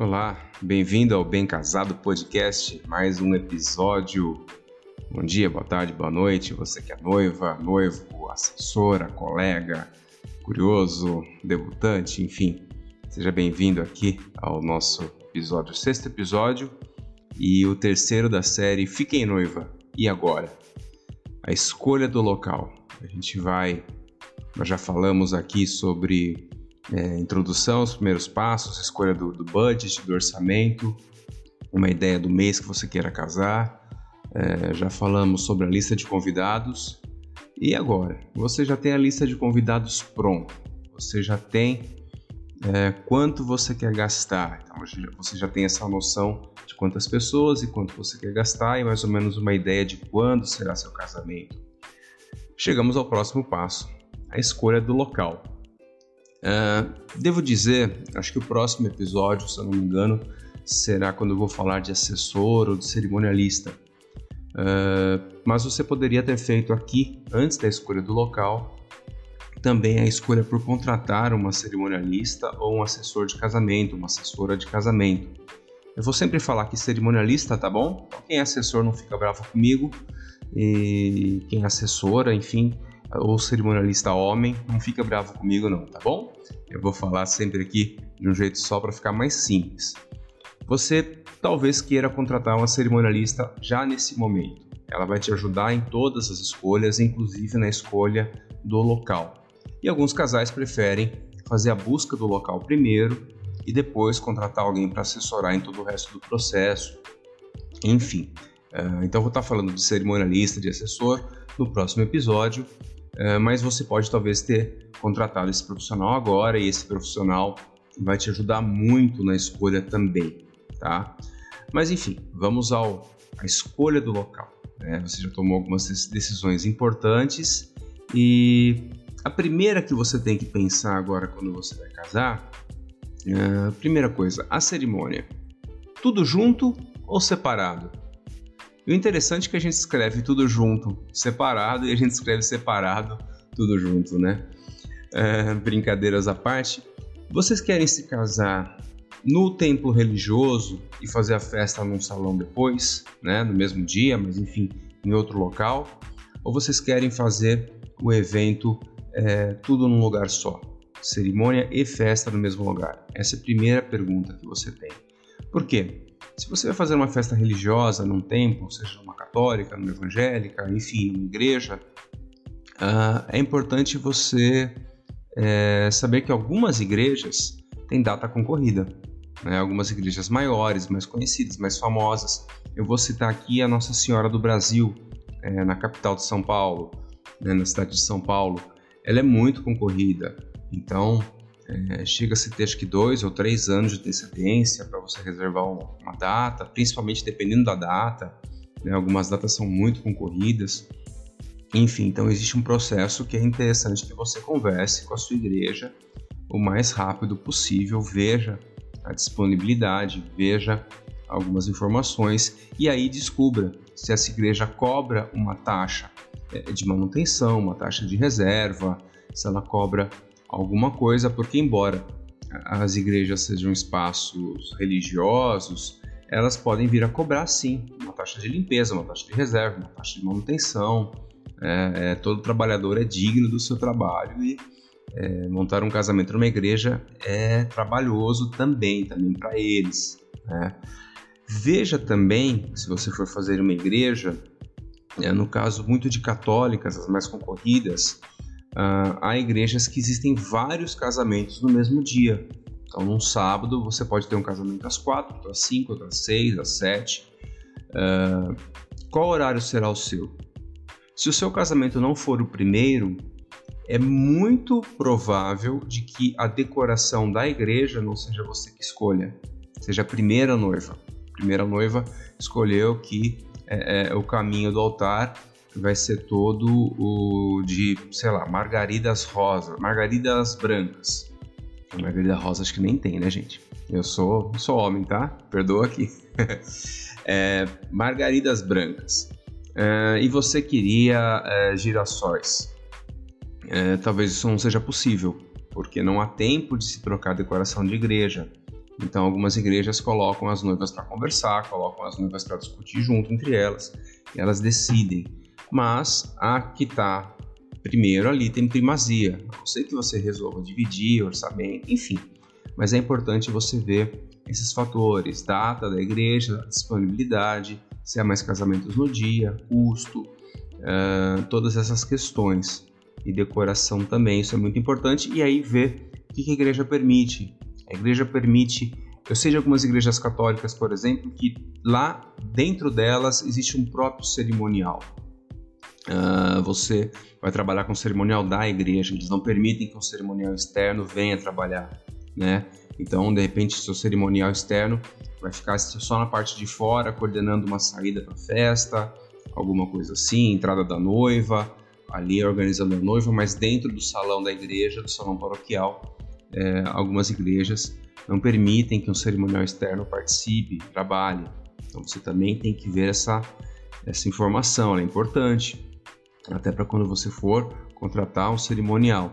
Olá, bem-vindo ao Bem Casado Podcast, mais um episódio. Bom dia, boa tarde, boa noite, você que é noiva, noivo, assessora, colega, curioso, debutante, enfim. Seja bem-vindo aqui ao nosso episódio, sexto episódio e o terceiro da série Fiquem Noiva. E agora? A escolha do local. A gente vai, nós já falamos aqui sobre é, introdução, os primeiros passos, escolha do, do, budget, do orçamento, uma ideia do mês que você queira casar. É, já falamos sobre a lista de convidados. E agora? Você já tem a lista de convidados pronta. Você já tem é, quanto você quer gastar. Então, você já tem essa noção de quantas pessoas e quanto você quer gastar e mais ou menos uma ideia de quando será seu casamento. Chegamos ao próximo passo, a escolha do local. Uh, devo dizer, acho que o próximo episódio, se eu não me engano, será quando eu vou falar de assessor ou de cerimonialista. Uh, mas você poderia ter feito aqui, antes da escolha do local, também a escolha por contratar uma cerimonialista ou um assessor de casamento, uma assessora de casamento. Eu vou sempre falar que cerimonialista, tá bom? Quem é assessor não fica bravo comigo, e quem é assessora, enfim, ou cerimonialista homem, não fica bravo comigo não, tá bom? Eu vou falar sempre aqui de um jeito só para ficar mais simples. Você talvez queira contratar uma cerimonialista já nesse momento. Ela vai te ajudar em todas as escolhas, inclusive na escolha do local. E alguns casais preferem fazer a busca do local primeiro e depois contratar alguém para assessorar em todo o resto do processo. Enfim, eh, então vou estar falando de cerimonialista, de assessor no próximo episódio mas você pode talvez ter contratado esse profissional agora e esse profissional vai te ajudar muito na escolha também, tá? Mas enfim, vamos ao a escolha do local. Né? Você já tomou algumas decisões importantes e a primeira que você tem que pensar agora quando você vai casar, é, primeira coisa, a cerimônia, tudo junto ou separado? E o interessante é que a gente escreve tudo junto, separado, e a gente escreve separado, tudo junto, né? É, brincadeiras à parte. Vocês querem se casar no templo religioso e fazer a festa num salão depois, né? No mesmo dia, mas enfim, em outro local? Ou vocês querem fazer o evento é, tudo num lugar só? Cerimônia e festa no mesmo lugar? Essa é a primeira pergunta que você tem. Por quê? Se você vai fazer uma festa religiosa num templo, seja uma católica, numa evangélica, enfim, numa igreja, uh, é importante você é, saber que algumas igrejas têm data concorrida. Né? Algumas igrejas maiores, mais conhecidas, mais famosas. Eu vou citar aqui a Nossa Senhora do Brasil, é, na capital de São Paulo, né, na cidade de São Paulo. Ela é muito concorrida. Então, é, Chega-se ter acho que dois ou três anos de antecedência para você reservar uma data, principalmente dependendo da data. Né? Algumas datas são muito concorridas. Enfim, então existe um processo que é interessante que você converse com a sua igreja o mais rápido possível, veja a disponibilidade, veja algumas informações e aí descubra se essa igreja cobra uma taxa é, de manutenção, uma taxa de reserva, se ela cobra alguma coisa, porque embora as igrejas sejam espaços religiosos, elas podem vir a cobrar sim uma taxa de limpeza, uma taxa de reserva, uma taxa de manutenção. É, é, todo trabalhador é digno do seu trabalho e é, montar um casamento numa igreja é trabalhoso também, também para eles. Né? Veja também, se você for fazer uma igreja, é, no caso muito de católicas, as mais concorridas, uh, há igrejas que existem vários casamentos no mesmo dia. Então, num sábado, você pode ter um casamento às quatro, às cinco, às seis, às sete. Uh, qual horário será o seu? Se o seu casamento não for o primeiro, é muito provável de que a decoração da igreja não seja você que escolha, seja a primeira noiva. A primeira noiva escolheu que é, é, o caminho do altar vai ser todo o de, sei lá, margaridas rosas, margaridas brancas. Margarida rosa acho que nem tem, né, gente? Eu sou, sou homem, tá? Perdoa aqui. é, margaridas brancas. É, e você queria é, girassóis. É, talvez isso não seja possível, porque não há tempo de se trocar decoração de igreja. Então, algumas igrejas colocam as noivas para conversar, colocam as noivas para discutir junto entre elas, e elas decidem. Mas a que está primeiro ali tem primazia. Não sei que você resolva dividir orçamento, enfim. Mas é importante você ver esses fatores: data da igreja, disponibilidade, se há mais casamentos no dia, custo, uh, todas essas questões. E decoração também, isso é muito importante. E aí ver o que a igreja permite. A igreja permite. Eu sei de algumas igrejas católicas, por exemplo, que lá dentro delas existe um próprio cerimonial. Uh, você vai trabalhar com o cerimonial da igreja, eles não permitem que o cerimonial externo venha trabalhar, né? Então, de repente, seu cerimonial externo vai ficar só na parte de fora, coordenando uma saída para festa, alguma coisa assim, entrada da noiva, ali organizando a noiva, mas dentro do salão da igreja, do salão paroquial, é, algumas igrejas não permitem que um cerimonial externo participe, trabalhe. Então você também tem que ver essa, essa informação, ela é importante, até para quando você for contratar um cerimonial.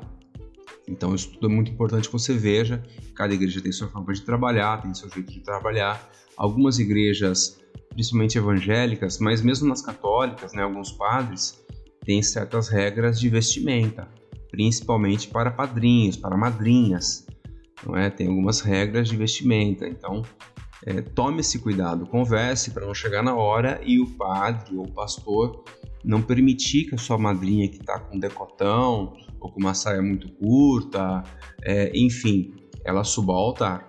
Então isso tudo é muito importante que você veja. Cada igreja tem sua forma de trabalhar, tem seu jeito de trabalhar. Algumas igrejas, principalmente evangélicas, mas mesmo nas católicas, né, alguns padres têm certas regras de vestimenta, principalmente para padrinhos, para madrinhas. Não é? Tem algumas regras de vestimenta. Então é, tome esse cuidado, converse para não chegar na hora e o padre ou o pastor não permitir que a sua madrinha que está com decotão ou com uma saia muito curta, é, enfim, ela suba ao altar,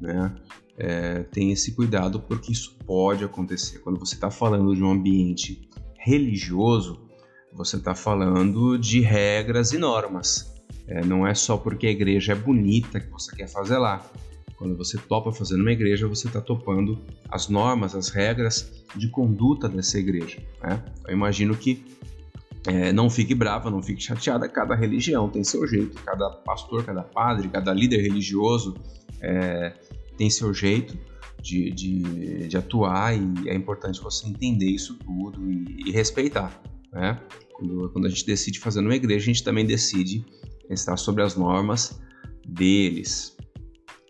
né? É, tem esse cuidado porque isso pode acontecer. Quando você está falando de um ambiente religioso, você está falando de regras e normas. É, não é só porque a igreja é bonita que você quer fazer lá. Quando você topa fazer numa igreja, você está topando as normas, as regras de conduta dessa igreja. Né? Eu imagino que é, não fique brava, não fique chateada. Cada religião tem seu jeito, cada pastor, cada padre, cada líder religioso é, tem seu jeito de, de, de, atuar e é importante você entender isso tudo e, e respeitar. Né? Quando, quando, a gente decide fazer numa igreja, a gente também decide estar sobre as normas deles.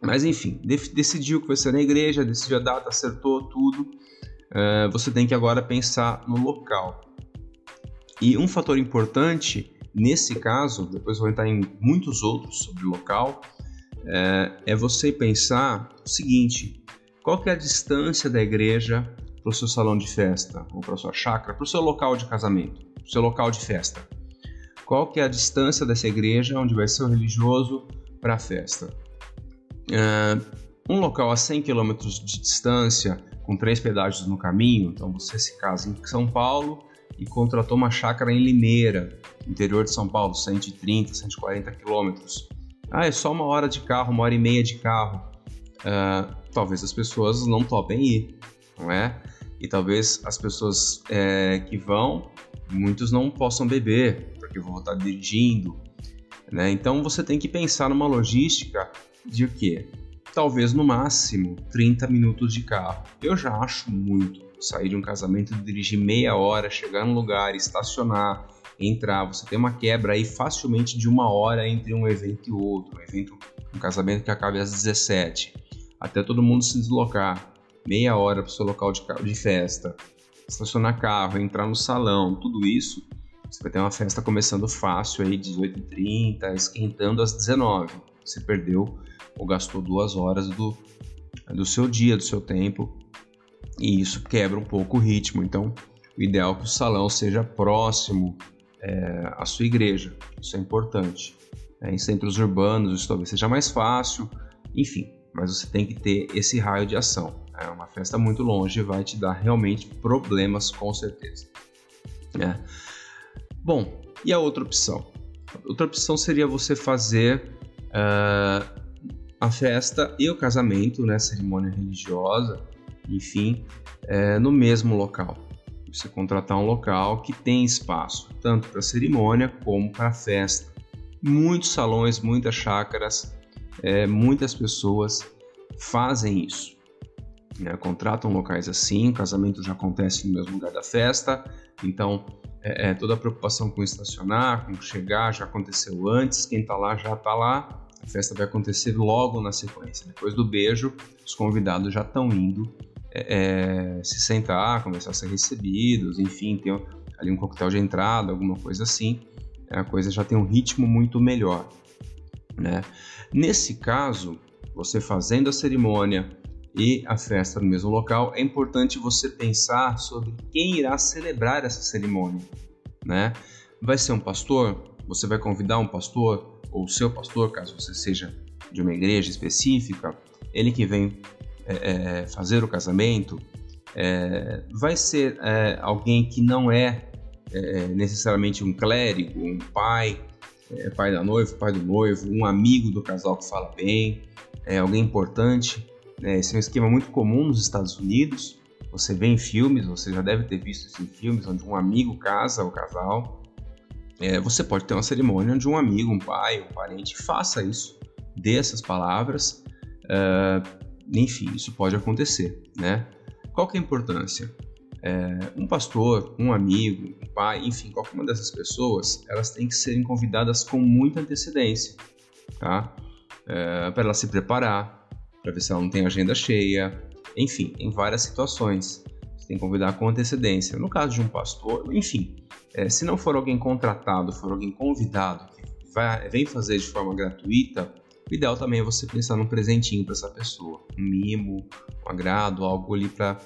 Mas enfim, decidiu que vai ser na igreja, decidiu a data, acertou tudo. Uh, você tem que agora pensar no local. E um fator importante nesse caso, depois vou entrar em muitos outros sobre o local, é, é você pensar o seguinte: qual é a distância da igreja para o seu salão de festa, ou para a sua chácara, para o seu local de casamento, para o seu local de festa? Qual que é a distância dessa igreja onde vai ser o religioso para a festa? Uh, um local a 100 km de distância, com três pedágios no caminho, então você se casa em São Paulo e contratou uma chácara em Limeira, interior de São Paulo, 130, 140 quilômetros. Ah, é só uma hora de carro, uma hora e meia de carro. Uh, talvez as pessoas não topem ir, não é? E talvez as pessoas é, que vão, muitos não possam beber, porque vão estar dirigindo, né? Então você tem que pensar numa logística de o quê? Talvez no máximo 30 minutos de carro. Eu já acho muito. Sair de um casamento, dirigir meia hora, chegar no lugar, estacionar, entrar. Você tem uma quebra aí facilmente de uma hora entre um evento e outro. Um evento, um casamento que acabe às 17, até todo mundo se deslocar. Meia hora para o seu local de, de festa, estacionar carro, entrar no salão, tudo isso. Você vai ter uma festa começando fácil aí, 18h30, esquentando às 19 Você perdeu ou gastou duas horas do, do seu dia, do seu tempo, e isso quebra um pouco o ritmo. Então, o ideal é que o salão seja próximo é, à sua igreja, isso é importante. É, em centros urbanos, isso talvez seja mais fácil, enfim, mas você tem que ter esse raio de ação. É uma festa muito longe vai te dar realmente problemas, com certeza. É. Bom, e a outra opção? Outra opção seria você fazer uh, a festa e o casamento, né, cerimônia religiosa, enfim, é, no mesmo local. Você contratar um local que tem espaço, tanto para cerimônia como para festa. Muitos salões, muitas chácaras, é, muitas pessoas fazem isso. Né? Contratam locais assim, o casamento já acontece no mesmo lugar da festa, então é, é, toda a preocupação com estacionar, com chegar, já aconteceu antes, quem está lá já está lá, A festa vai acontecer logo na sequência. Depois do beijo, os convidados já estão indo é, é, se sentar, começar a ser recebidos, enfim, tem ali um coquetel de entrada, alguma coisa assim. A coisa já tem um ritmo muito melhor. Né? Nesse caso, você fazendo a cerimônia e a festa no mesmo local, é importante você pensar sobre quem irá celebrar essa cerimônia. Né? Vai ser um pastor? Você vai convidar um pastor ou seu pastor, caso você seja de uma igreja específica, ele que vem é, é, fazer o casamento, é, vai ser é, alguém que não é, é, necessariamente um clérigo, um pai, pai da noiva, pai do noivo, um amigo do casal que fala bem, alguém importante. Né? Esse é um esquema muito comum nos Estados Unidos. Você vê em filmes, você já deve ter visto isso em filmes, onde um amigo casa o casal. Você pode ter uma cerimônia onde um amigo, um pai, um parente faça isso, dê essas palavras. Uh, enfim, isso pode acontecer, né? Qual que é a importância? É, um pastor, um amigo, um pai, enfim, qualquer uma dessas pessoas, elas têm que serem convidadas com muita antecedência, tá? É, para ela se preparar, para ver se ela não tem agenda cheia, enfim, em várias situações. Tem que convidar com antecedência. No caso de um pastor, enfim, é, se não for alguém contratado, for alguém convidado que vai, vem fazer de forma gratuita, o ideal também é você pensar num presentinho para essa pessoa, um mimo, um agrado, algo ali para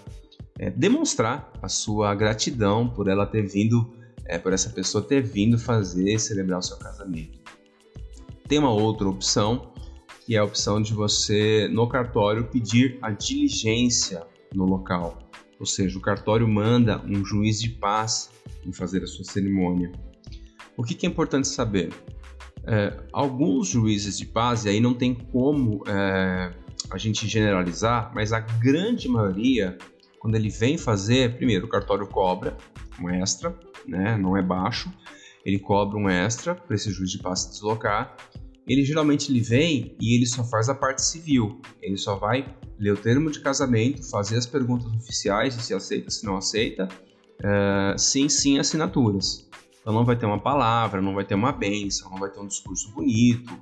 é, demonstrar a sua gratidão por ela ter vindo, é, por essa pessoa ter vindo fazer celebrar o seu casamento. Tem uma outra opção, que é a opção de você no cartório pedir a diligência no local, ou seja, o cartório manda um juiz de paz em fazer a sua cerimônia. O que, que é importante saber? É, alguns juízes de paz, e aí não tem como é, a gente generalizar, mas a grande maioria, quando ele vem fazer, primeiro, o cartório cobra um extra, né, não é baixo, ele cobra um extra para esse juiz de paz se deslocar. Ele geralmente ele vem e ele só faz a parte civil, ele só vai ler o termo de casamento, fazer as perguntas oficiais, se aceita, se não aceita, uh, sim, sim, assinaturas. Então não vai ter uma palavra, não vai ter uma benção, não vai ter um discurso bonito.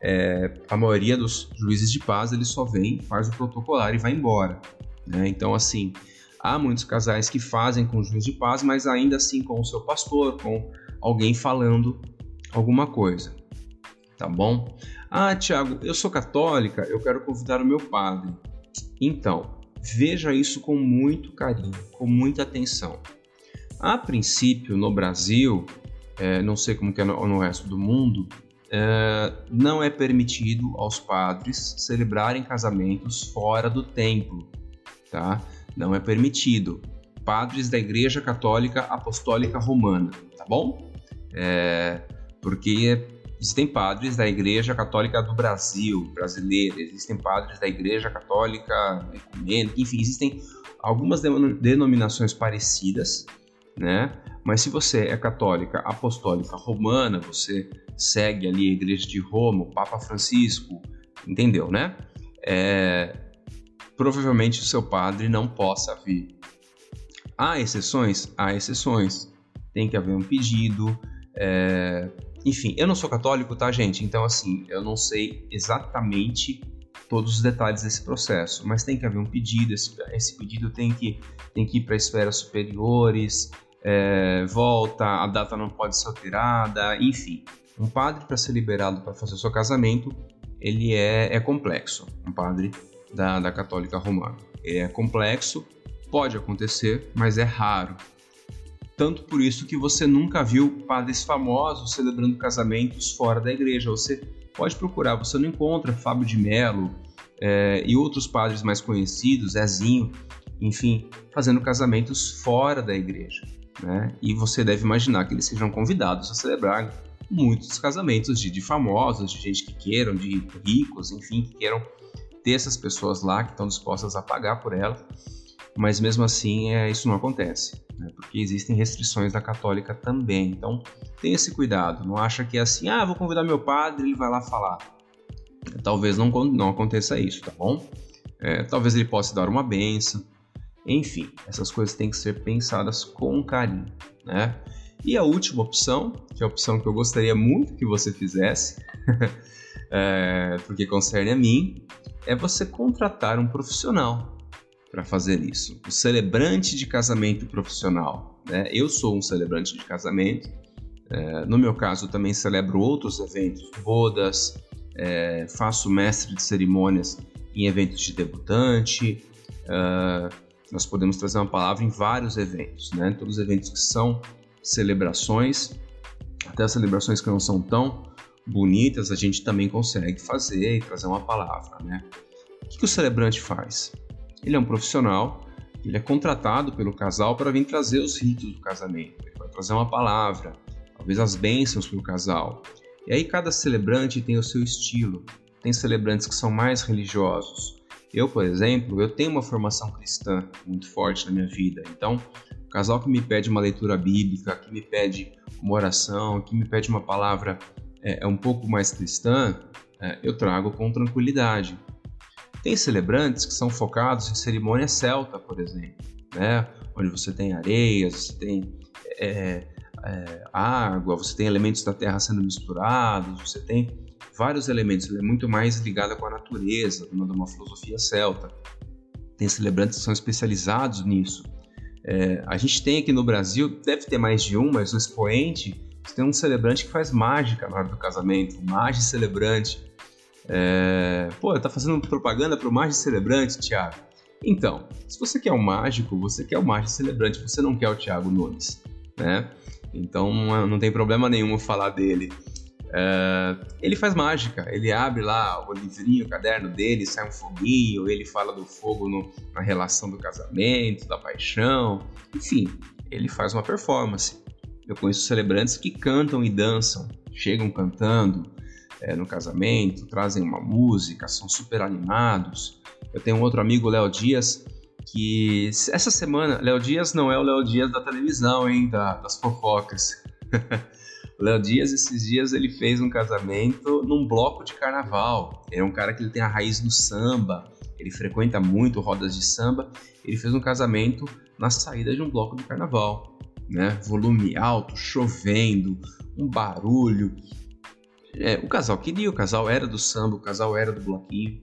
É, a maioria dos juízes de paz ele só vem, faz o protocolar e vai embora. Né? Então assim, há muitos casais que fazem com o juiz de paz, mas ainda assim com o seu pastor, com alguém falando alguma coisa. Tá bom? Ah, Tiago, eu sou católica, eu quero convidar o meu padre. Então, veja isso com muito carinho, com muita atenção. A princípio, no Brasil, é, não sei como é no, no, resto do mundo, é, não é permitido aos padres celebrarem casamentos fora do templo, tá? Não é permitido. Padres da Igreja Católica Apostólica Romana, tá bom? É, porque existem padres da Igreja Católica do Brasil, brasileira, existem padres da Igreja Católica Ecumênica, enfim, existem algumas denominações parecidas, né? Mas se você é católica apostólica romana, você segue ali a Igreja de Roma, o Papa Francisco, entendeu, né? É, provavelmente o seu padre não possa vir. Há exceções? Há exceções. Tem que haver um pedido. É... Enfim, eu não sou católico, tá, gente? Então, assim, eu não sei exatamente todos os detalhes desse processo, mas tem que haver um pedido. Esse, esse pedido tem que, tem que ir para esferas superiores, é, volta, a data não pode ser alterada, enfim. Um padre para ser liberado para fazer o seu casamento, ele é, é complexo. Um padre da, da Católica Romana. É complexo, pode acontecer, mas é raro. Tanto por isso que você nunca viu padres famosos celebrando casamentos fora da igreja. Você pode procurar, você não encontra Fábio de Mello é, e outros padres mais conhecidos, Zezinho, enfim, fazendo casamentos fora da igreja né? E você deve imaginar que eles sejam convidados a celebrar muitos casamentos de, de famosos, de gente que queiram, de ricos, enfim, que queiram ter essas pessoas lá que estão dispostas a pagar por ela. Mas mesmo assim, é, isso não acontece, né? porque existem restrições da católica também. Então, tenha esse cuidado. Não acha que é assim, ah, vou convidar meu padre, ele vai lá falar. Talvez não, não aconteça isso, tá bom? É, talvez ele possa dar uma benção, enfim, essas coisas têm que ser pensadas com carinho, né? E a última opção, que é a opção que eu gostaria muito que você fizesse, é, porque concerne a mim, é você contratar um profissional para fazer isso. O celebrante de casamento profissional. Né? Eu sou um celebrante de casamento. É, no meu caso, também celebro outros eventos, bodas, é, faço mestre de cerimônias em eventos de debutante. Uh, nós podemos trazer uma palavra em vários eventos, né? Todos os eventos que são celebrações, até celebrações que não são tão bonitas, a gente também consegue fazer e trazer uma palavra, né? O que, que o celebrante faz? Ele é um profissional, ele é contratado pelo casal para vir trazer os ritos do casamento, ele vai trazer uma palavra, talvez as bênçãos para o casal. E aí cada celebrante tem o seu estilo. Tem celebrantes que são mais religiosos. Eu, por exemplo, eu tenho uma formação cristã muito forte na minha vida. Então, o casal que me pede uma leitura bíblica, que me pede uma oração, que me pede uma palavra é, é um pouco mais cristã, é, eu trago com tranquilidade. Tem celebrantes que são focados em cerimônia celta, por exemplo, né? onde você tem areias, você tem é, é, água, você tem elementos da terra sendo misturados, você tem vários elementos. Ele é muito mais ligado com a natureza, de uma filosofia celta. Tem celebrantes que são especializados nisso. É, a gente tem aqui no Brasil, deve ter mais de um, mas o expoente tem um celebrante que faz mágica na hora do casamento, Magi Celebrante. É... Pô, tá fazendo propaganda pro Magi Celebrante, Thiago. Então, se você quer um mágico, você quer o Magi Celebrante, você não quer o Thiago Nunes, né? Então não tem problema nenhum falar dele. É... ele faz mágica, ele abre lá o livrinho, o caderno dele, sai um foguinho, ele fala do fogo no, na relação do casamento, da paixão, enfim, ele faz uma performance. Eu conheço celebrantes que cantam e dançam, chegam cantando é, no casamento, trazem uma música, são super animados. Eu tenho um outro amigo, Léo Dias, que essa semana, Léo Dias não é o Léo Dias da televisão, hein, da, das fofocas. Léo Dias, esses dias, ele fez um casamento num bloco de carnaval. Ele é um cara que ele tem a raiz do samba, ele frequenta muito rodas de samba. Ele fez um casamento na saída de um bloco de carnaval né? Volume alto, chovendo, um barulho. É, o casal queria, o casal era do samba, o casal era do bloquinho.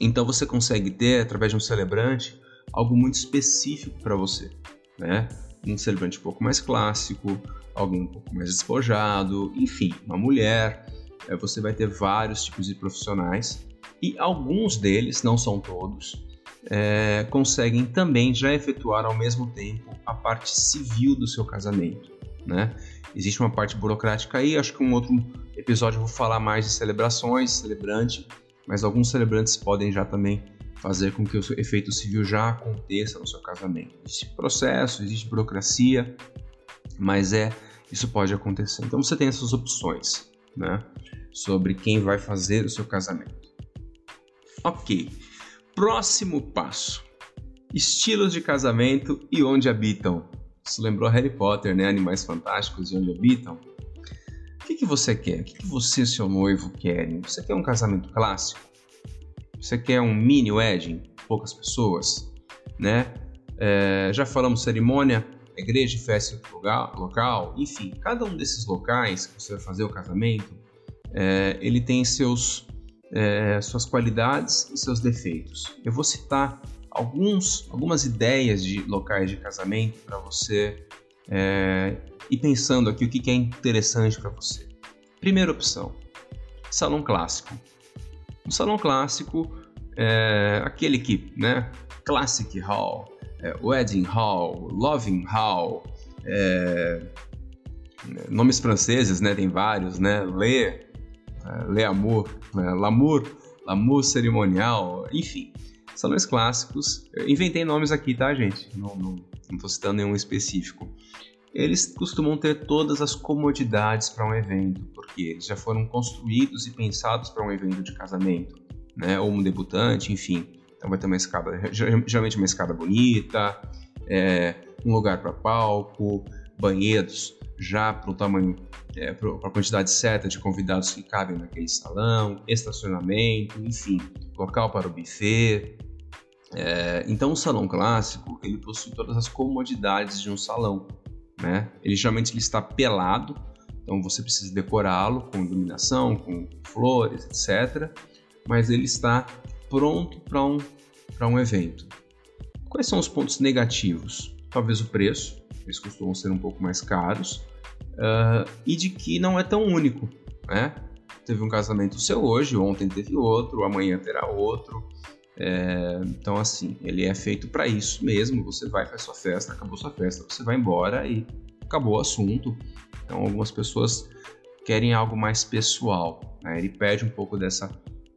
Então você consegue ter, através de um celebrante, algo muito específico para você, né? Um celebrante um pouco mais clássico, alguém um pouco mais despojado, enfim, uma mulher. É, você vai ter vários tipos de profissionais e alguns deles, não são todos, é, conseguem também já efetuar ao mesmo tempo a parte civil do seu casamento, né? Existe uma parte burocrática aí, acho que um outro episódio eu vou falar mais de celebrações, celebrante, mas alguns celebrantes podem já também fazer com que o efeito civil já aconteça no seu casamento. Existe processo, existe burocracia, mas é isso pode acontecer. Então você tem essas opções, né, sobre quem vai fazer o seu casamento. Ok. Próximo passo: estilos de casamento e onde habitam. Isso lembrou Harry Potter, né? Animais Fantásticos e onde habitam. O que, que você quer? O que, que você e seu noivo querem? Você quer um casamento clássico? Você quer um mini wedding? Poucas pessoas, né? É, já falamos cerimônia, igreja, festa local, local, enfim, cada um desses locais que você vai fazer o casamento, é, ele tem seus é, suas qualidades e seus defeitos. Eu vou citar alguns, algumas ideias de locais de casamento para você é, ir pensando aqui o que, que é interessante para você. Primeira opção: salão clássico. Um salão clássico é aquele que, né? Classic Hall, é, Wedding Hall, Loving Hall, é, nomes franceses, né? Tem vários, né? Le é, Le Amour, né? L'amour, L'amour cerimonial, enfim, salões clássicos. Inventei nomes aqui, tá, gente? Não, não, não tô citando nenhum específico. Eles costumam ter todas as comodidades para um evento, porque eles já foram construídos e pensados para um evento de casamento, né? Ou um debutante, enfim. Então vai ter uma escada, geralmente uma escada bonita, é, um lugar para palco, banheiros já para o tamanho, é, para a quantidade certa de convidados que cabem naquele salão, estacionamento, enfim, local para o buffet. É, então, o salão clássico ele possui todas as comodidades de um salão. Né? Ele geralmente ele está pelado Então você precisa decorá-lo com iluminação, com flores, etc. Mas ele está pronto para um, um evento. Quais são os pontos negativos? Talvez o preço, eles costumam ser um pouco mais caros, uh, e de que não é tão único. Né? Teve um casamento seu hoje, ontem teve outro, amanhã terá outro. É, então, assim, ele é feito para isso mesmo. Você vai, faz sua festa, acabou sua festa, você vai embora e acabou o assunto. Então, algumas pessoas querem algo mais pessoal. Né? Ele perde um pouco dessa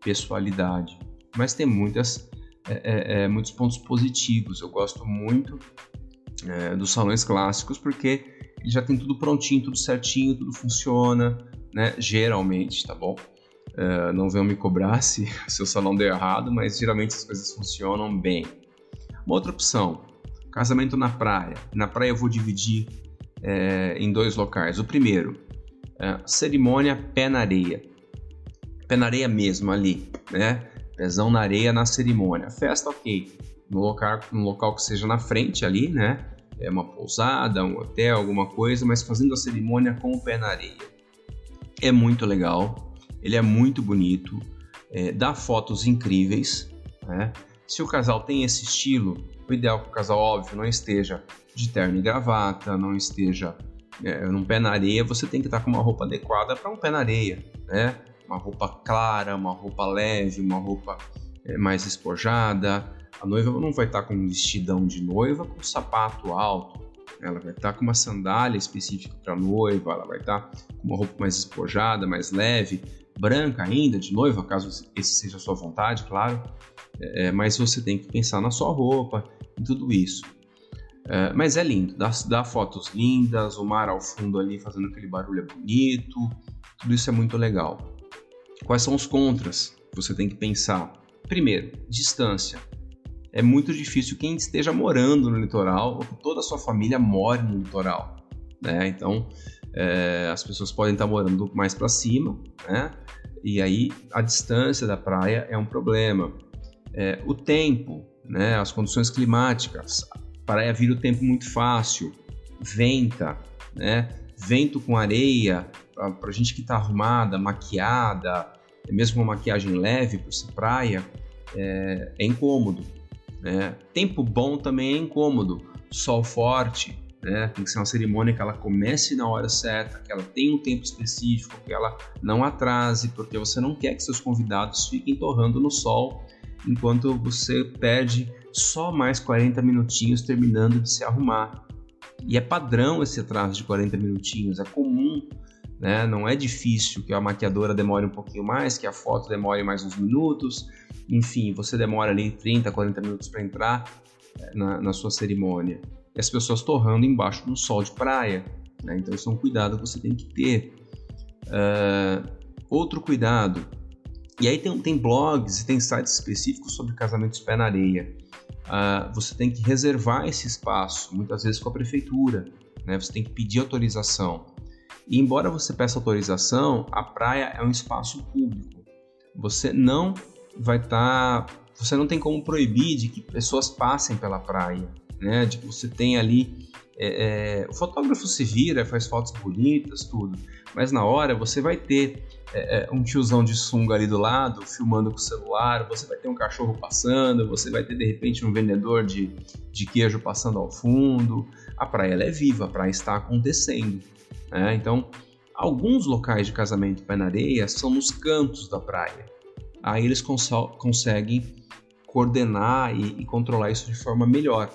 pessoalidade, mas tem muitas, é, é, é muitos pontos positivos. Eu gosto muito é, dos salões clássicos porque já tem tudo prontinho, tudo certinho, tudo funciona, né? Geralmente, tá bom? Uh, não venham me cobrar se o seu salão deu errado, mas geralmente as coisas funcionam bem. Uma outra opção, casamento na praia. Na praia eu vou dividir é, em dois locais. O primeiro, é, cerimônia pé na areia. Pé na areia mesmo, ali, né? Pezão na areia na cerimônia. Festa, ok. No local, no local que seja na frente ali, né? É uma pousada, um hotel, alguma coisa, mas fazendo a cerimônia com o pé na areia. É muito legal, ele é muito bonito, é, dá fotos incríveis. Né? Se o casal tem esse estilo, o ideal é que o casal, óbvio, não esteja de terno e gravata, não esteja é, num pé na areia, você tem que estar com uma roupa adequada para um pé na areia, né? Uma roupa clara, uma roupa leve, uma roupa é, mais espojada, a noiva não vai estar com um vestidão de noiva com sapato alto. Ela vai estar com uma sandália específica para noiva, ela vai estar com uma roupa mais espojada, mais leve, branca ainda, de noiva, caso esse seja a sua vontade, claro. É, mas você tem que pensar na sua roupa, em tudo isso. É, mas é lindo, dá, dá, fotos lindas, o mar ao fundo ali fazendo aquele barulho é bonito, tudo isso é muito legal. Quais são os contras você tem que pensar? Primeiro, distância é muito difícil quem esteja morando no litoral ou que toda a sua família more no litoral. Né? Então, é, as pessoas podem estar morando mais para cima, né? e aí a distância da praia é um problema. É, o tempo, né? as condições climáticas, a praia vira o tempo muito fácil, venta, né? vento com areia, para gente que está arrumada, maquiada, mesmo uma maquiagem leve por ser praia, é, é incômodo. Né? Tempo bom também é incômodo, sol forte, né? tem que ser uma cerimônia que ela comece na hora certa, que ela tenha um tempo específico, que ela não atrase, porque você não quer que seus convidados fiquem torrando no sol enquanto você perde só mais 40 minutinhos terminando de se arrumar. E é padrão esse atraso de 40 minutinhos, é comum, né? não é difícil que a maquiadora demore um pouquinho mais, que a foto demore mais uns minutos, enfim, você demora ali 30, 40 minutos para entrar eh, na, na, sua cerimônia. E as pessoas torrando embaixo do sol de praia. Né? Então, isso é um cuidado que você tem que ter. Uh, outro cuidado. E aí tem, tem blogs e tem sites específicos sobre casamentos pé na areia. Uh, você tem que reservar esse espaço, muitas vezes com a prefeitura. Né? Você tem que pedir autorização. E embora você peça autorização, a praia é um espaço público. Você não vai estar. Tá, você não tem como proibir de que pessoas passem pela praia, né? De que você tem ali. É, é, o fotógrafo se vira, faz fotos bonitas, tudo, mas na hora você vai ter é, é, um tiozão de sunga ali do lado, filmando com o celular, você vai ter um cachorro passando, você vai ter de repente um vendedor de, de queijo passando ao fundo. A praia é viva, a praia está acontecendo. Né? Então, alguns locais de casamento pé na areia são nos cantos da praia aí eles cons conseguem coordenar e, e, controlar isso de forma melhor.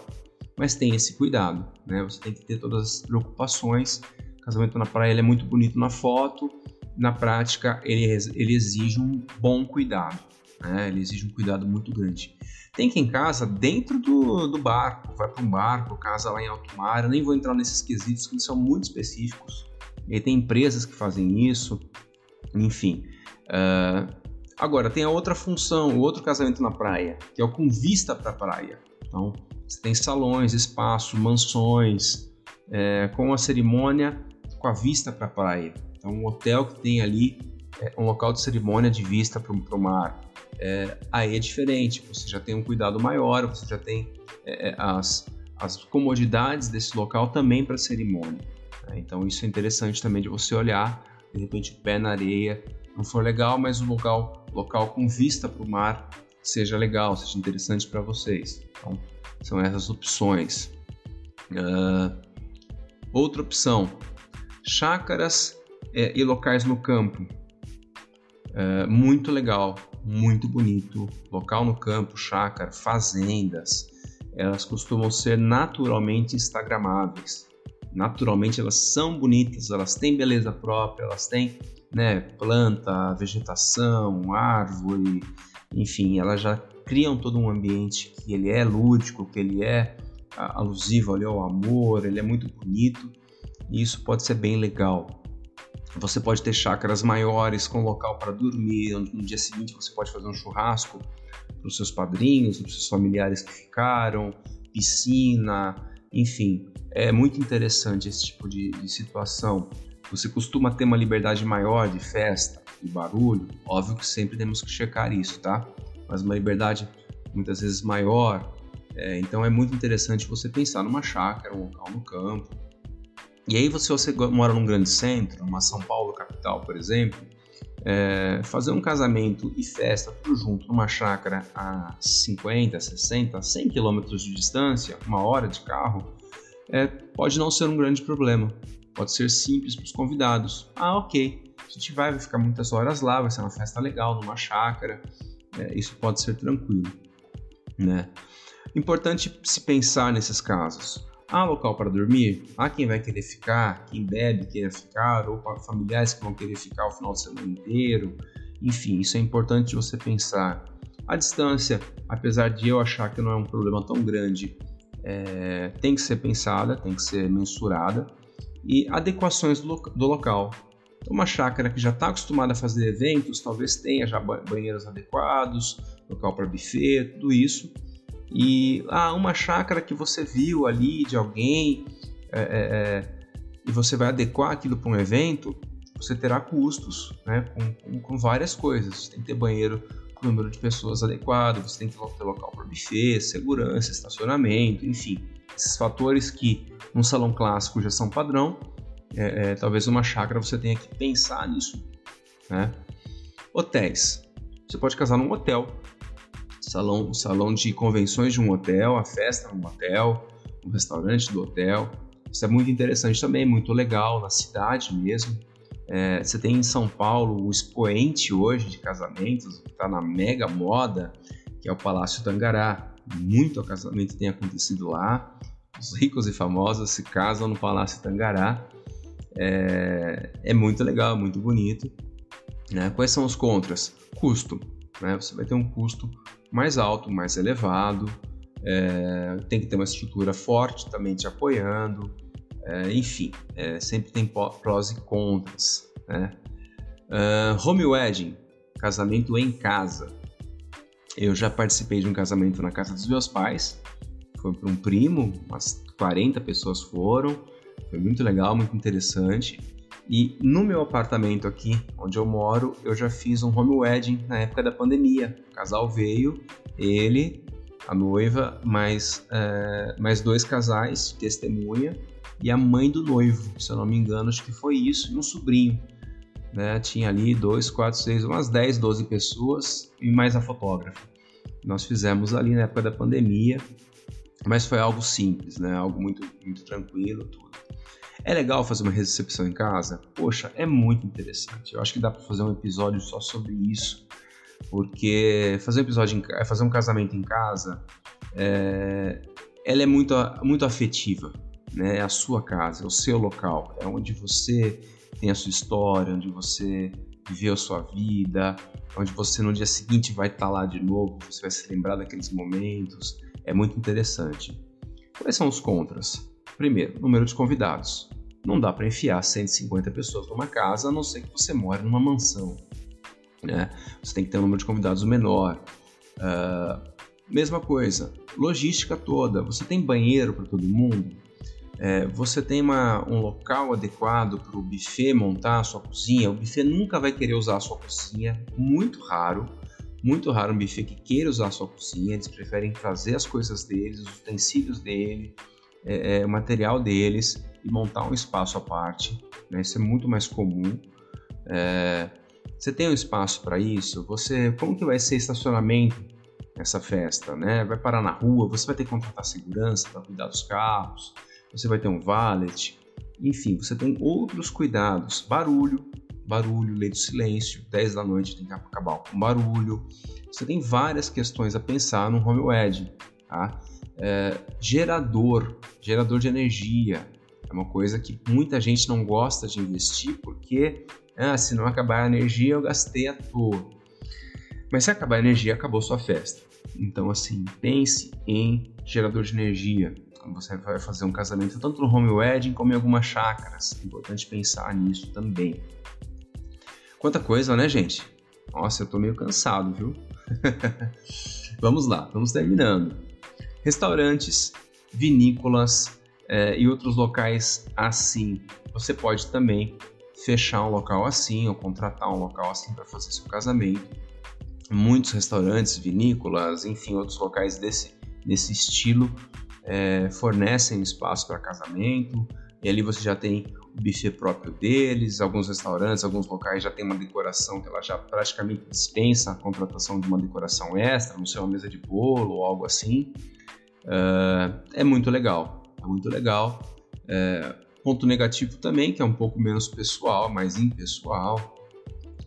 Mas tem esse cuidado, né? Você tem que ter todas as preocupações. O casamento na praia é muito bonito na foto, na prática ele, ele exige um bom cuidado, né? Ele exige um cuidado muito grande. Tem quem casa dentro do, do barco, vai para um barco, casa lá em alto mar. Eu nem vou entrar nesses quesitos que são muito específicos. E tem empresas que fazem isso, enfim. Uh, Agora, tem a outra função, o outro casamento na praia, que é o com vista para a praia. Então, você tem salões, espaço, mansões, é, com a cerimônia com a vista para a praia. Então, um hotel que tem ali é, um local de cerimônia de vista para o mar. É, aí é diferente, você já tem um cuidado maior, você já tem é, é, as, as comodidades desse local também para cerimônia. Né? Então isso é interessante também de você olhar, de repente pé na areia não for legal, mas o local, local com vista para o mar seja legal, seja interessante para vocês. Então são essas opções. Uh, outra opção, chácaras é, e locais no campo. É, muito legal, muito bonito. Local no campo, chácara, fazendas, elas costumam ser naturalmente instagramáveis. Naturalmente elas são bonitas, elas têm beleza própria, elas têm né, planta, vegetação, árvore, enfim, elas já criam todo um ambiente que ele é lúdico, que ele é alusivo ali ao amor, ele é muito bonito e isso pode ser bem legal. Você pode ter chácaras maiores com local para dormir. No dia seguinte você pode fazer um churrasco para os seus padrinhos, para os seus familiares que ficaram, piscina, enfim. É muito interessante esse tipo de, de situação. Você costuma ter uma liberdade maior de festa, de barulho. Óbvio que sempre temos que checar isso, tá? Mas uma liberdade muitas vezes maior. É, então é muito interessante você pensar numa chácara, um local no campo, e aí, se você mora num grande centro, uma São Paulo capital, por exemplo, é, fazer um casamento e festa tudo junto numa chácara a 50, 60, 100 quilômetros de distância, uma hora de carro, é, pode não ser um grande problema. Pode ser simples para os convidados. Ah, ok, a gente vai, vai ficar muitas horas lá, vai ser uma festa legal numa chácara, é, isso pode ser tranquilo. Né? Importante se pensar nesses casos. Há local para dormir? Há quem vai querer ficar, quem bebe queira ficar, ou familiares que vão querer ficar o final de semana inteiro. Enfim, isso é importante você pensar. A distância, apesar de eu achar que não é um problema tão grande, é, tem que ser pensada, tem que ser mensurada. E adequações do, do local. Uma chácara que já está acostumada a fazer eventos, talvez tenha já banheiros adequados, local para buffet, tudo isso e ah, uma chácara que você viu ali de alguém é, é, é, e você vai adequar aquilo para um evento, você terá custos né, com, com, várias coisas. Você tem que ter banheiro com o número de pessoas adequado, você tem que ter local para buffet, segurança, estacionamento, enfim. Esses fatores que num salão clássico já são padrão, é, é, talvez uma chácara você tenha que pensar nisso. Né? Hotéis. Você pode casar num hotel salão, salão de convenções de um hotel, a festa num hotel, um restaurante do hotel. Isso é muito interessante também, muito legal na cidade mesmo. É, você tem em São Paulo o expoente hoje de casamentos, que está na mega moda, que é o Palácio Tangará. Muito casamento tem acontecido lá. Os ricos e famosos se casam no Palácio Tangará. É, é muito legal, muito bonito. Né? Quais são os contras? Custo. Né? Você vai ter um custo mais alto, mais elevado, é, tem que ter uma estrutura forte também te apoiando, é, enfim, é, sempre tem prós e contras. Né? Uh, home wedding, casamento em casa. Eu já participei de um casamento na casa dos meus pais, foi para um primo, umas 40 pessoas foram, foi muito legal, muito interessante. E no meu apartamento aqui, onde eu moro, eu já fiz um home wedding na época da pandemia. O casal veio, ele, a noiva, mais, é, mais dois casais, testemunha, e a mãe do noivo, se eu não me engano, acho que foi isso, e um sobrinho. Né? Tinha ali dois, quatro, seis, umas 10, 12 pessoas e mais a fotógrafa. Nós fizemos ali na época da pandemia, mas foi algo simples, né? Algo muito, muito tranquilo, tudo. É legal fazer uma recepção em casa? Poxa, é muito interessante. Eu acho que dá para fazer um episódio só sobre isso, porque fazer um episódio, em, fazer um casamento em casa, é, ela é muito, muito afetiva, né? É a sua casa, é o seu local, é onde você tem a sua história, onde você viveu a sua vida, onde você no dia seguinte vai estar lá de novo, você vai se lembrar daqueles momentos. É muito interessante. Quais são os contras? Primeiro, número de convidados. Não dá para enfiar 150 pessoas numa casa, a não ser que você more numa mansão. Né? Você tem que ter um número de convidados menor. Uh, mesma coisa, logística toda. Você tem banheiro para todo mundo? É, você tem uma, um local adequado para o buffet montar a sua cozinha? O buffet nunca vai querer usar a sua cozinha, muito raro. Muito raro um buffet que queira usar a sua cozinha, eles preferem trazer as coisas deles, os utensílios dele, é, é, o material deles e montar um espaço à parte. Né? Isso é muito mais comum. É, você tem um espaço para isso? Você, como que vai ser estacionamento nessa festa, né? Vai parar na rua, você vai ter que contratar segurança para cuidar dos carros, você vai ter um valet, enfim, você tem outros cuidados, barulho, barulho, lei do silêncio, 10 da noite tem que acabar com barulho. Você tem várias questões a pensar no home wedding, tá? É, gerador, gerador de energia, é uma coisa que muita gente não gosta de investir porque ah, se não acabar a energia eu gastei à toa. Mas se acabar a energia, acabou sua festa. Então, assim, pense em gerador de energia quando você vai fazer um casamento, tanto no home wedding como em algumas chácaras. É importante pensar nisso também. Quanta coisa, né, gente? Nossa, eu tô meio cansado, viu? vamos lá, vamos terminando. Restaurantes, vinícolas é, e outros locais assim. Você pode também fechar um local assim ou contratar um local assim para fazer seu casamento. Muitos restaurantes, vinícolas, enfim, outros locais desse, desse estilo é, fornecem espaço para casamento. E ali você já tem o buffet próprio deles. Alguns restaurantes, alguns locais já tem uma decoração que ela já praticamente dispensa a contratação de uma decoração extra, não sei, uma mesa de bolo ou algo assim. Uh, é muito legal, é muito legal. É, ponto negativo também, que é um pouco menos pessoal, mais impessoal,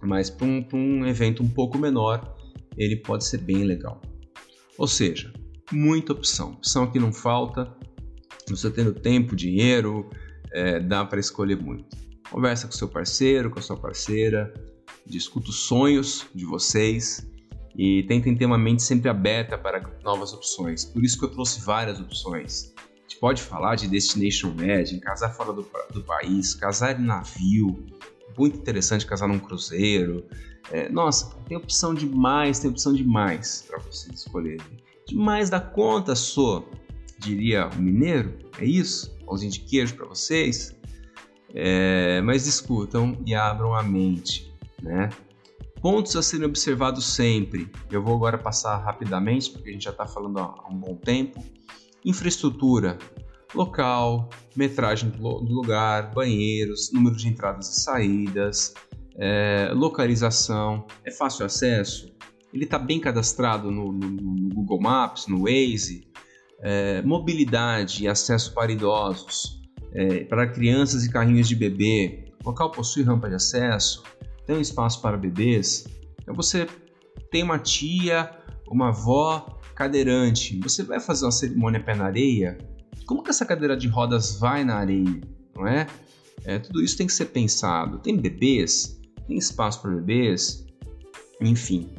mas para um, um evento um pouco menor, ele pode ser bem legal. Ou seja, muita opção, opção que não falta, você tendo tempo, dinheiro, é, dá para escolher muito. Conversa com seu parceiro, com a sua parceira, discuta os sonhos de vocês e tentem ter uma mente sempre aberta para novas opções. Por isso que eu trouxe várias opções gente pode falar de Destination Wedding, casar fora do, do país, casar em navio, muito interessante casar num cruzeiro. É, nossa, tem opção demais, tem opção demais para você escolher. Demais da conta, sou, diria o mineiro, é isso? Pãozinho de queijo para vocês. É, mas discutam e abram a mente, né? Pontos a serem observados sempre. Eu vou agora passar rapidamente, porque a gente já está falando há um bom tempo. Infraestrutura, local, metragem do lugar, banheiros, número de entradas e saídas, é, localização, é fácil acesso, ele está bem cadastrado no, no, no, Google Maps, no Waze, é, mobilidade e acesso para idosos, é, para crianças e carrinhos de bebê, o local possui rampa de acesso, tem um espaço para bebês, então você tem uma tia, uma avó cadeirante, você vai fazer uma cerimônia pé na areia? Como que essa cadeira de rodas vai na areia, não é? é tudo isso tem que ser pensado. Tem bebês? Tem espaço para bebês? Enfim,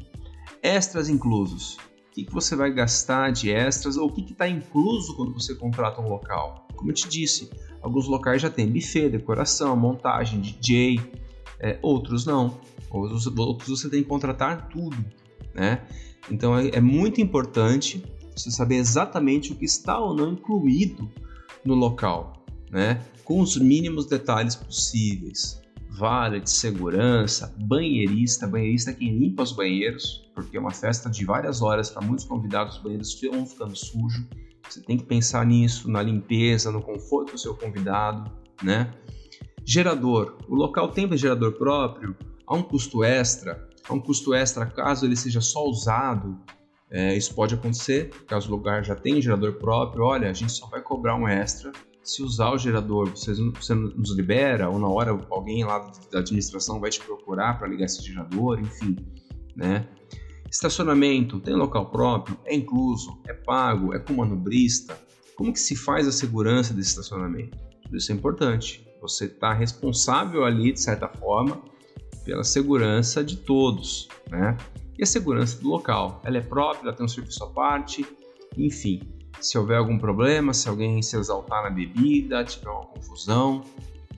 extras inclusos. O que, que você vai gastar de extras ou o que está incluso quando você contrata um local? Como eu te disse, alguns locais já tem buffet, decoração, montagem, DJ, é, outros não. Outros, outros você tem que contratar tudo, né? Então é, é muito importante você saber exatamente o que está ou não incluído no local, né? com os mínimos detalhes possíveis. Vale de segurança, banheirista, banheirista é quem limpa os banheiros, porque é uma festa de várias horas para muitos convidados, os banheiros vão ficando sujos. Você tem que pensar nisso, na limpeza, no conforto do seu convidado, né? Gerador. O local tem gerador próprio, há um custo extra, há um custo extra caso ele seja só usado. É, isso pode acontecer, caso o lugar já tenha gerador próprio. Olha, a gente só vai cobrar um extra se usar o gerador. Você, você nos libera ou na hora alguém lá da administração vai te procurar para ligar esse gerador, enfim, né? Estacionamento, tem local próprio, é incluso, é pago, é com manobrista. Como que se faz a segurança desse estacionamento? Tudo isso é importante. Você está responsável ali, de certa forma, pela segurança de todos, né? E a segurança do local, ela é própria, ela tem um serviço à parte, enfim. Se houver algum problema, se alguém se exaltar na bebida, tiver uma confusão,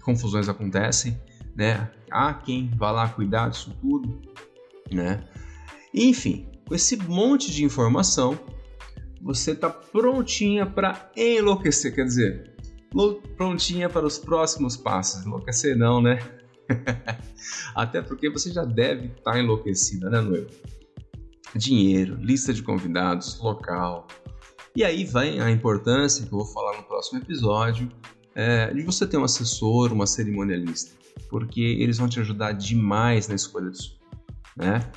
confusões acontecem, né? Há quem vá lá cuidar disso tudo, né? Enfim, com esse monte de informação, você está prontinha para enlouquecer, quer dizer, prontinha para os próximos passos. Enlouquecer não, né? Até porque você já deve estar tá enlouquecida, né, noiva? Dinheiro, lista de convidados, local. E aí vem a importância que eu vou falar no próximo episódio é, de você ter um assessor, uma cerimonialista, porque eles vão te ajudar demais na escolha disso, né?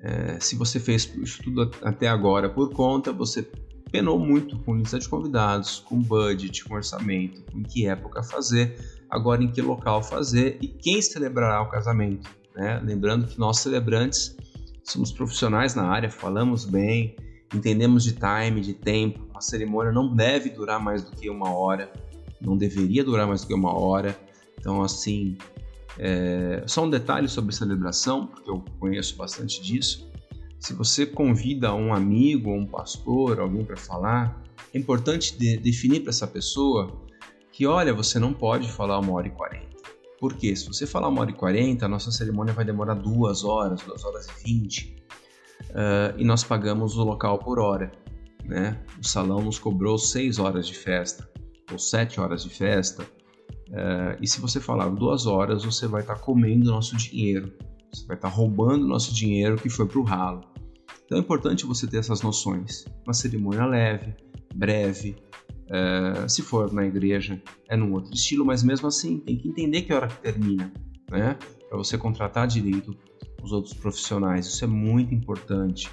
É, se você fez isso tudo até agora por conta, você penou muito com lista de convidados, com budget, com orçamento, com que época fazer, agora em que local fazer e quem celebrará o casamento. Né? Lembrando que nós celebrantes somos profissionais na área, falamos bem, entendemos de time, de tempo. A cerimônia não deve durar mais do que uma hora, não deveria durar mais do que uma hora. Então, assim, é... só um detalhe sobre celebração, porque eu conheço bastante disso. Se você convida um amigo, um pastor, alguém para falar, é importante de definir para essa pessoa que, olha, você não pode falar uma hora e quarenta. Porque se você falar uma hora e quarenta, a nossa cerimônia vai demorar duas horas, duas horas e vinte. Uh, e nós pagamos o local por hora. Né? O salão nos cobrou seis horas de festa ou sete horas de festa. Uh, e se você falar duas horas, você vai estar tá comendo nosso dinheiro. Você vai estar tá roubando nosso dinheiro que foi para o ralo. Então é importante você ter essas noções. Uma cerimônia leve, breve, Uh, se for na igreja, é num outro estilo, mas mesmo assim tem que entender que hora que termina, né? Para você contratar direito os outros profissionais. Isso é muito importante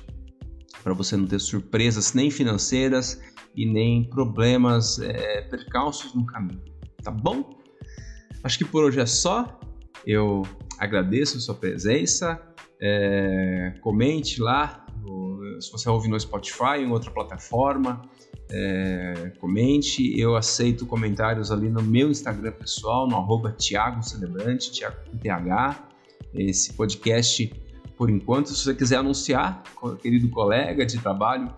para você não ter surpresas nem financeiras e nem problemas, é, percalços no caminho, tá bom? Acho que por hoje é só. Eu agradeço a sua presença. É, comente lá, se você ouvir no Spotify, em outra plataforma é, comente. Eu aceito comentários ali no meu Instagram pessoal, no arroba Thiago Celebrante, Thiago TH. Esse podcast, por enquanto, se você quiser anunciar, querido colega de trabalho,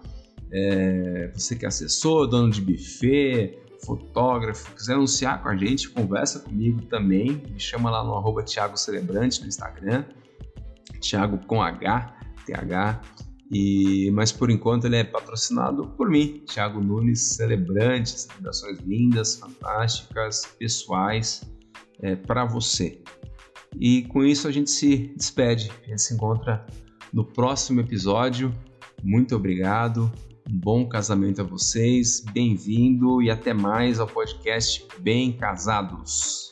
é, você que é assessor, dono de buffet, fotógrafo, quiser anunciar com a gente, conversa comigo também. Me chama lá no arroba Thiago Celebrante no Instagram. Thiago com H, TH. E, mas por enquanto ele é patrocinado por mim, Thiago Nunes, celebrantes, celebrações lindas, fantásticas, pessoais é, para você. E com isso a gente se despede, a gente se encontra no próximo episódio. Muito obrigado, um bom casamento a vocês, bem-vindo e até mais ao podcast Bem Casados.